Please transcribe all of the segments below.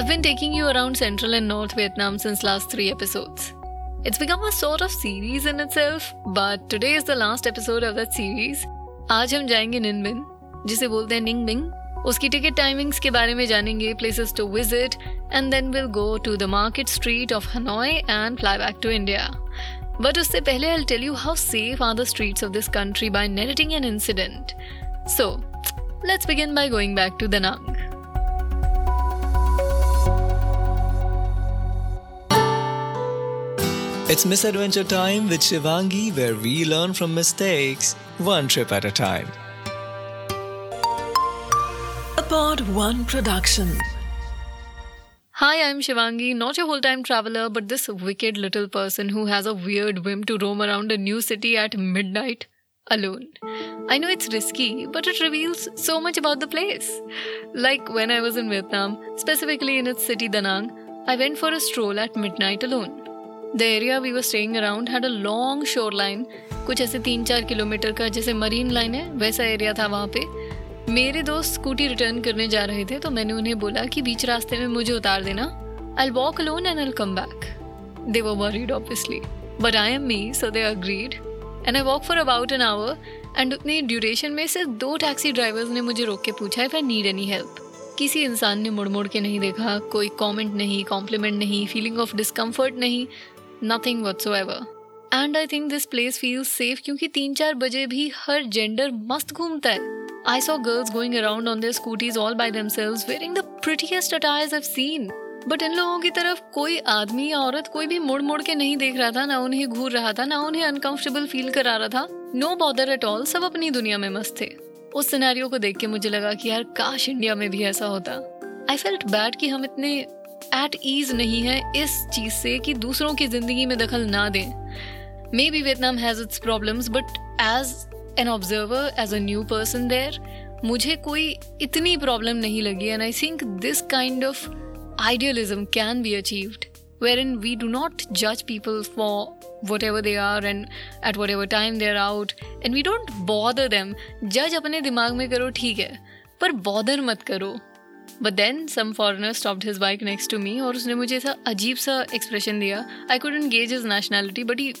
I've been taking you around Central and North Vietnam since last three episodes. It's become a sort of series in itself, but today is the last episode of that series. आज हम जाएँगे निनबिन जिसे बोलते हैं Ninh Binh उसकी ticket timings के बारे में जानेंगे places to visit and then will go to the market street of Hanoi and fly back to India but उससे पहले I tell you how safe are the streets of this country by narrating an incident so let's begin by going back to the नांग It's Misadventure Time with Shivangi, where we learn from mistakes, one trip at a time. A Pod One Production. Hi, I'm Shivangi, not your whole time traveler, but this wicked little person who has a weird whim to roam around a new city at midnight alone. I know it's risky, but it reveals so much about the place. Like when I was in Vietnam, specifically in its city Da Nang, I went for a stroll at midnight alone. The area we were staying around had a long shoreline, कुछ ऐसे तीन चार kilometre का जैसे Marine Line है वैसा area था वहाँ पे। मेरे दोस्त स्कूटी रिटर्न करने जा रहे थे तो मैंने उन्हें बोला कि बीच रास्ते में मुझे उतार देना। I walk alone and I come back they were worried obviously but I am me so they agreed and I walk for about an hour and उतनी ड्यूरेशन में सिर्फ़ दो टैक्सी ड्राइवर्स ने मुझे रोक के पूछा if I need any help किसी इंसान ने मुड़ मुड़ के नहीं देखा कोई कॉमेंट नहीं कॉम्प्लीमेंट नहीं फीलिंग ऑफ़ डिस्कम्फर्ट नहीं। Nothing whatsoever and I think this place feel safe क्योंकि तीन चार बजे भी हर जेंडर मस्त घूमता है. I saw girls going around on their scooties all by themselves wearing the prettiest attires I've seen. But इन लोगों की तरफ़ कोई आदमी या औरत कोई भी मुड़ मुड़ के नहीं देख रहा था, ना उन्हें घूर रहा था, ना उन्हें अनकंफर्टेबल फील करा रहा था. नो बॉदर एट ऑल सब अपनी दुनिया में मस्त थे. उस सिनेरियो को देख के मुझे लगा कि यार काश इंडिया में भी ऐसा होता. आई फेल्ट बैड कि हम इतने एट ईज नहीं है इस चीज़ से कि दूसरों की ज़िंदगी में दखल ना दें। May be Vietnam has its problem but as an observer as a new person there मुझे कोई इतनी प्रॉब्लम नहीं लगी and I think this kind of idealism can be achieved where in we do not जज people for what ever they are and eight what ever time they are out and we don't bother them जज अपने दिमाग में करो, ठीक है, पर bother मत करो। But then some foreigner stopped his bike next to me और उसने मुझे ऐसा अजीब सा एक्सप्रेशन दिया। I couldn't gauge his nationality but he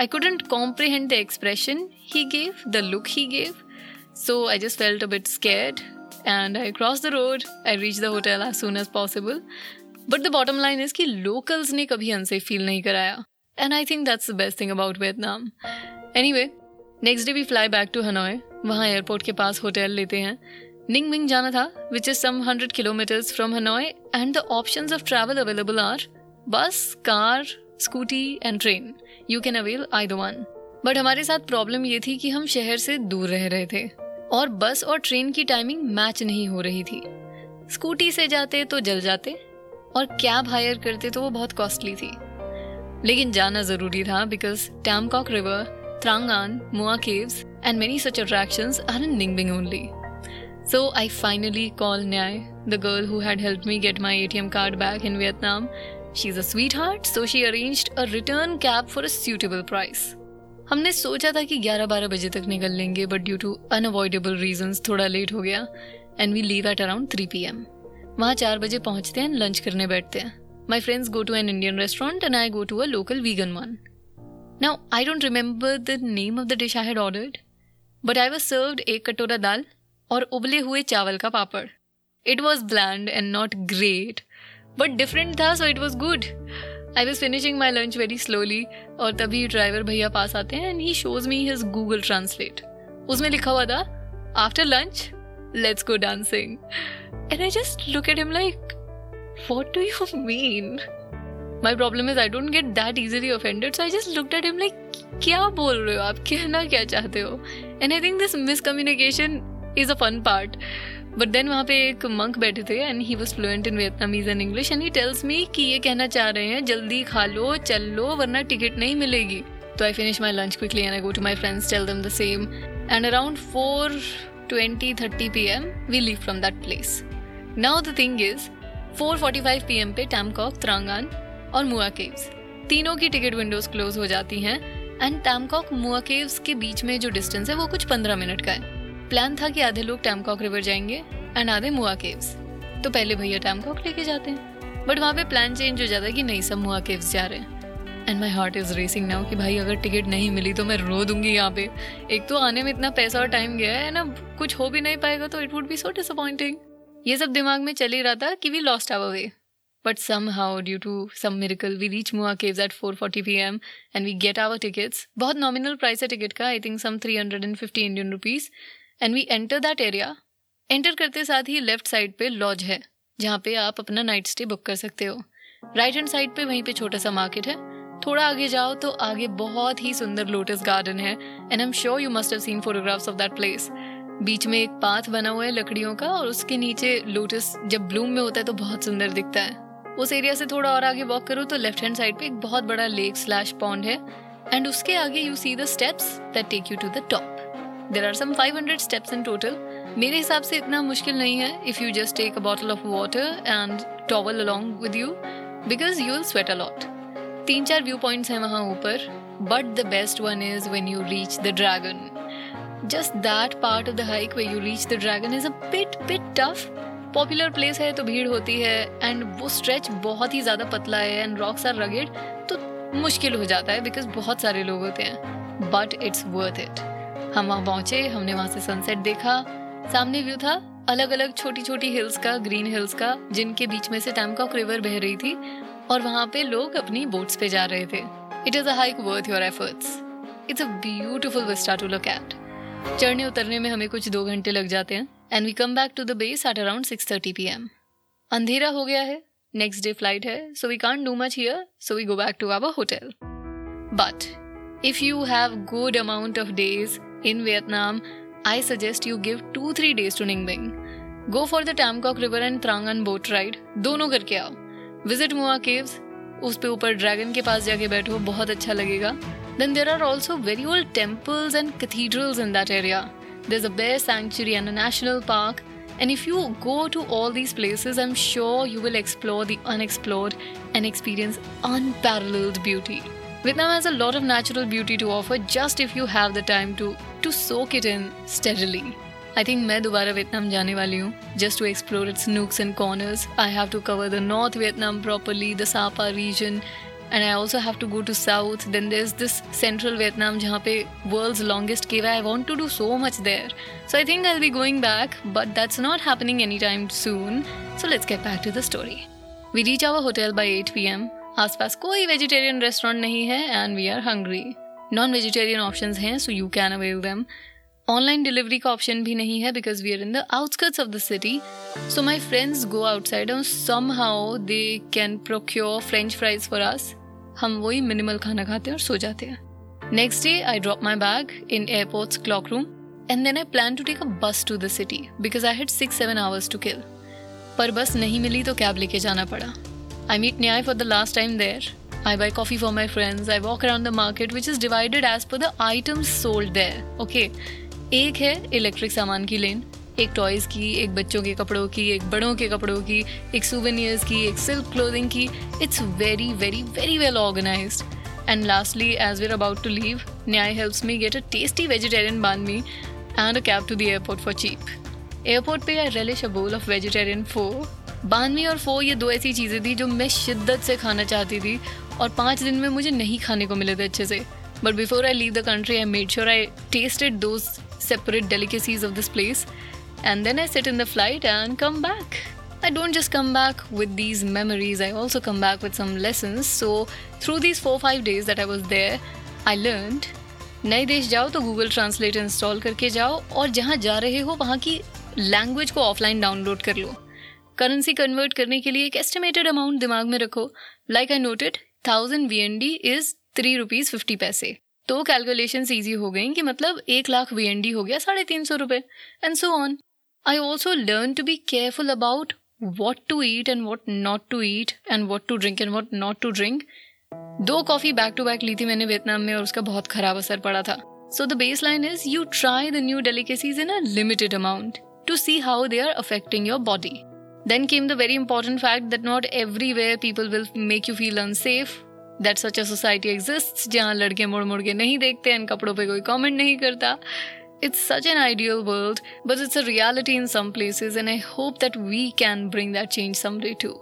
I couldn't comprehend the expression he gave the look he gave so I just felt a bit scared and I crossed the road. I reached the hotel as soon as possible. But the bottom line is कि locals ने कभी unsafe feel नहीं कराया। And I think that's the best thing about Vietnam anyway next day we fly back to Hanoi वहाँ airport के पास hotel लेते हैं। निंग मिंग जाना था which is some hundred kilometers from Hanoi and the option of travel available are bus car scooty and train you can avail I one but हमारे साथ प्रॉब्लम ये थी कि हम शहर से दूर रह रहे थे, और बस और ट्रेन की टाइमिंग मैच नहीं हो रही थी। स्कूटी से जाते तो जल जाते, और कैब हायर करते तो वो बहुत कॉस्टली थी। लेकिन जाना ज़रूरी था because Tam Coc river Trang An Mua caves and many such attractions are in Ninh Binh only So I finally called Nyai, the girl who had helped me get my ATM card back in Vietnam. She's a sweetheart, so she arranged a return cab for a suitable price. हमने सोचा था कि 11-12 बजे तक निकल लेंगे but due to unavoidable reasons थोड़ा late हो गया and we leave at around 3 P M वहाँ चार बजे पहुँचते हैं लंच करने बैठते हैं my friends go to an Indian restaurant and I go to a local vegan one now I don't remember the name of the dish I had ordered but I was served एक कटोरा दाल और उबले हुए चावल का पापड़। It was bland and not great but different था so it was good I was finishing my lunch very slowly और तभी ड्राइवर भैया पास आते हैं and he shows me his Google translate उसमें लिखा हुआ था after lunch let's go dancing and I just look at him like what do you mean my problem is I don't get that easily offended so I just looked at him like क्या बोल रहे हो आप कहना क्या चाहते हो and I think this miscommunication is a fun part but then वहाँ पे एक मंक बैठे थे and he was fluent in Vietnamese and English and he tells me कि ये कहना चाह रहे हैं, जल्दी खा लो, चल लो, वरना टिकट नहीं मिलेगी। तो I finish my lunch quickly and I go to my friends tell them the same and around four twenty thirty p m we leave from that place now the thing is four forty five p m पे Tam Coc Trang An और Mua caves तीनों की ticket Windows close हो जाती हैं and Tam Coc Mua caves के बीच में जो डिस्टेंस है, वो कुछ पंद्रह मिनट का है। प्लान था कि आधे लोग टैमकॉक रिवर जाएँगे एंड आधे मुआ केव्स तो पहले भैया टैमकॉक लेके जाते हैं. बट वहाँ पे प्लान चेंज हो जाता है कि नहीं, सब मुआ केव्स जा रहे हैं. And my heart is racing now कि भाई अगर टिकट नहीं मिली तो मैं रो दूँगी यहाँ पे. एक तो आने में इतना पैसा और टाइम गया है, ना कुछ हो भी नहीं पाएगा तो it would be so disappointing ये सब दिमाग में चल ही रहा था कि we lost our way but somehow due to some miracle we reach Mua caves at four forty P M and we get our tickets बहुत नॉमिनल प्राइस है टिकट का I think some three hundred and fifty Indian rupees and we enter that area enter करते साथ ही left side पे laws है, जहाँ पे आप अपना नाइट स्टे बुक कर सकते हो। राइट हैंड साइड पे वहीं पे छोटा सा मार्केट है। थोड़ा आगे जाओ तो आगे बहुत ही सुंदर लोटस गार्डन है। And I am sure you must have seen photographs of that place बीच में एक पाथ बना हुआ है लकड़ियों का और उसके नीचे लोटस जब ब्लूम में होता है तो बहुत सुंदर दिखता है। उस एरिया से थोड़ा और आगे वॉक करो तो लेफ़्ट हैंड साइड पे एक बहुत बड़ा लेक स्लैश पॉन्ड है। एंड उसके आगे you see the steps that take you to the top there are some 500 steps in total मेरे हिसाब से इतना मुश्किल नहीं है if you just take a bottle of water and towel along with you because you will sweat a lot तीन चार view points हैं वहाँ ऊपर but the best one is when you reach the dragon just that part of the hike way you reach the dragon is a bit bit tough popular place है तो भीड़ होती है एंड वो stretch बहुत ही ज़्यादा पतला है एंड रॉक्स आर रगेड तो मुश्किल हो जाता है बिकॉज़ बहुत सारे लोग होते हैं बट इट्स वर्थ इट हम वहाँ पहुँचे, हमने वहाँ से सनसेट देखा। सामने व्यू था अलग अलग छोटी छोटी हिल्स का ग्रीन हिल्स का, जिनके बीच में से टैमकॉक रिवर बह रही थी और वहाँ पे लोग अपनी बोट्स पे जा रहे थे। It is a hike worth your efforts it's a beautiful vista to look at चढ़ने उतरने में हमें कुछ दो घंटे लग जाते हैं and we come back to the base at around six thirty P M अंधेरा हो गया है। नेक्स्ट डे फ़्लाइट है। So we can't do much here so we go back to our hotel but if you have good amount of days In Vietnam I suggest you give two three days to Ningbing. Go for the Tamcock River and Trangan boat ride. दोनों करके आओ visit मुआ caves उस पे ऊपर dragon के पास जाके बैठो बहुत अच्छा लगेगा then there are also very old temples and cathedrals in that area there is a bear sanctuary and a national park And if you go to all these places, I'm sure you will explore the unexplored and experience unparalleled beauty. Vietnam has a lot of natural beauty to offer just if you have the time to to soak it in steadily. I think मैं दोबारा Vietnam जाने वाली हूँ just to explore its nooks and corners. I have to cover the North Vietnam properly, the Sapa region, and I also have to go to South. Then there's this Central Vietnam जहाँ पे world's longest cave. I want to do so much there. So I think I'll be going back, but that's not happening anytime soon. So let's get back to the story. We reach our hotel by 8 p.m. आसपास कोई vegetarian restaurant नहीं है and we are hungry non vegetarian option हैं so you can avail them online delivery का option भी नहीं है because we are in the outskirts of the city so my friends go outside and somehow they can procure French fries for us हम वही minimal खाना खाते हैं और सो जाते हैं। Next day I drop my bag in airports cloak room and then I plan to take a bus to the city because I had six seven hours to kill पर बस नहीं मिली तो कैब लेके जाना पड़ा। I meet Nyay for the last time there. I buy coffee for my friends. I walk around the market, which is divided as per the items sold there. Okay. एक है electric सामान की लेन एक toys की एक बच्चों के कपड़ों की एक बड़ों के कपड़ों की एक सुवेनियर्स की एक सिल्क क्लोदिंग की it's very very very well organise and lastly as we're about to leave Nyay helps me get a tasty vegetarian banh mi and a cab to the airport for cheap airport पे I relish अ बोल of vegetarian pho बानवी और फो ये दो ऐसी चीज़ें थी जो मैं शिद्दत से खाना चाहती थी और पाँच दिन में मुझे नहीं खाने को मिले थे अच्छे से। But before I leave the country I made sure I tasted those separate delicacies of this place and then I set in the flight and come back I don't just come back with these memories I also come back with some lesson so through these four five days that I was there I learn नए देश जाओ तो Google Translate install करके जाओ और जहाँ जा रहे हो, वहाँ की लैंग्वेज को ऑफलाइन डाउनलोड कर लो। करेंसी कन्वर्ट करने के लिए एक एस्टिमेटेड अमाउंट दिमाग में रखो। Like I noted thousand V N D is three rupees fifty पैसे तो कैलकुलेशन ईजी हो गई कि मतलब एक लाख वी एन डी हो गया, साढ़े तीन सौ रुपये and so on I also learn to be careful about what to eat and what not to eat and what to drink and what not to drink दो कॉफ़ी बैक टू बैक ली थी मैंने Vietnam में, और उसका बहुत खराब असर पड़ा था. So the baseline is you try the new delicacies in a limited amount to see how they are affecting your body Then came the very important fact that not everywhere people will make you feel unsafe. That such a society exists जहाँ लड़के मुड़ मुड़ के नहीं देखते हैं कपड़ों पे कोई कमेंट नहीं करता It's such an ideal world, but it's a reality in some places, and I hope that we can bring that change someday too.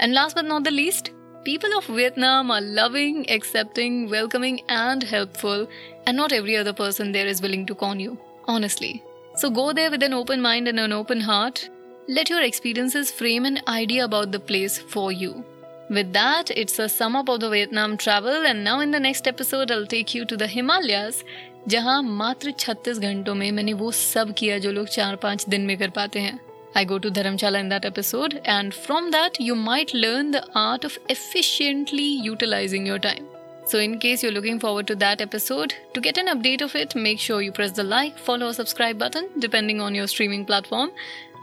And last but not the least, people of Vietnam are loving, accepting, welcoming, and helpful, and not every other person there is willing to con you, honestly. So go there with an open mind and an open heart. Let your experiences frame an idea about the place for you. With that, it's a sum up of the Vietnam travel, and now in the next episode, I'll take you to the Himalayas जहां मात्र 36 घंटों में मैंने वो सब किया जो लोग चार पांच दिन में कर पाते हैं I go to Dharamshala in that episode and from that you might learn the art of efficiently utilising your time So, in case you're looking forward to that episode, to get an update of it, make sure you press the like, follow, or subscribe button, depending on your streaming platform.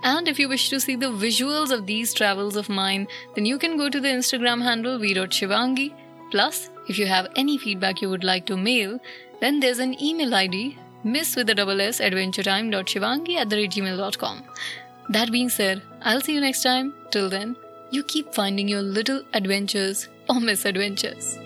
And if you wish to see the visuals of these travels of mine, then you can go to the Instagram handle v.shivangi. Plus, if you have any feedback you would like to mail, then there's an email ID, miss with a double s adventuretime.shivangi at the gmail.com. That being said, I'll see you next time. Till then, you keep finding your little adventures or misadventures.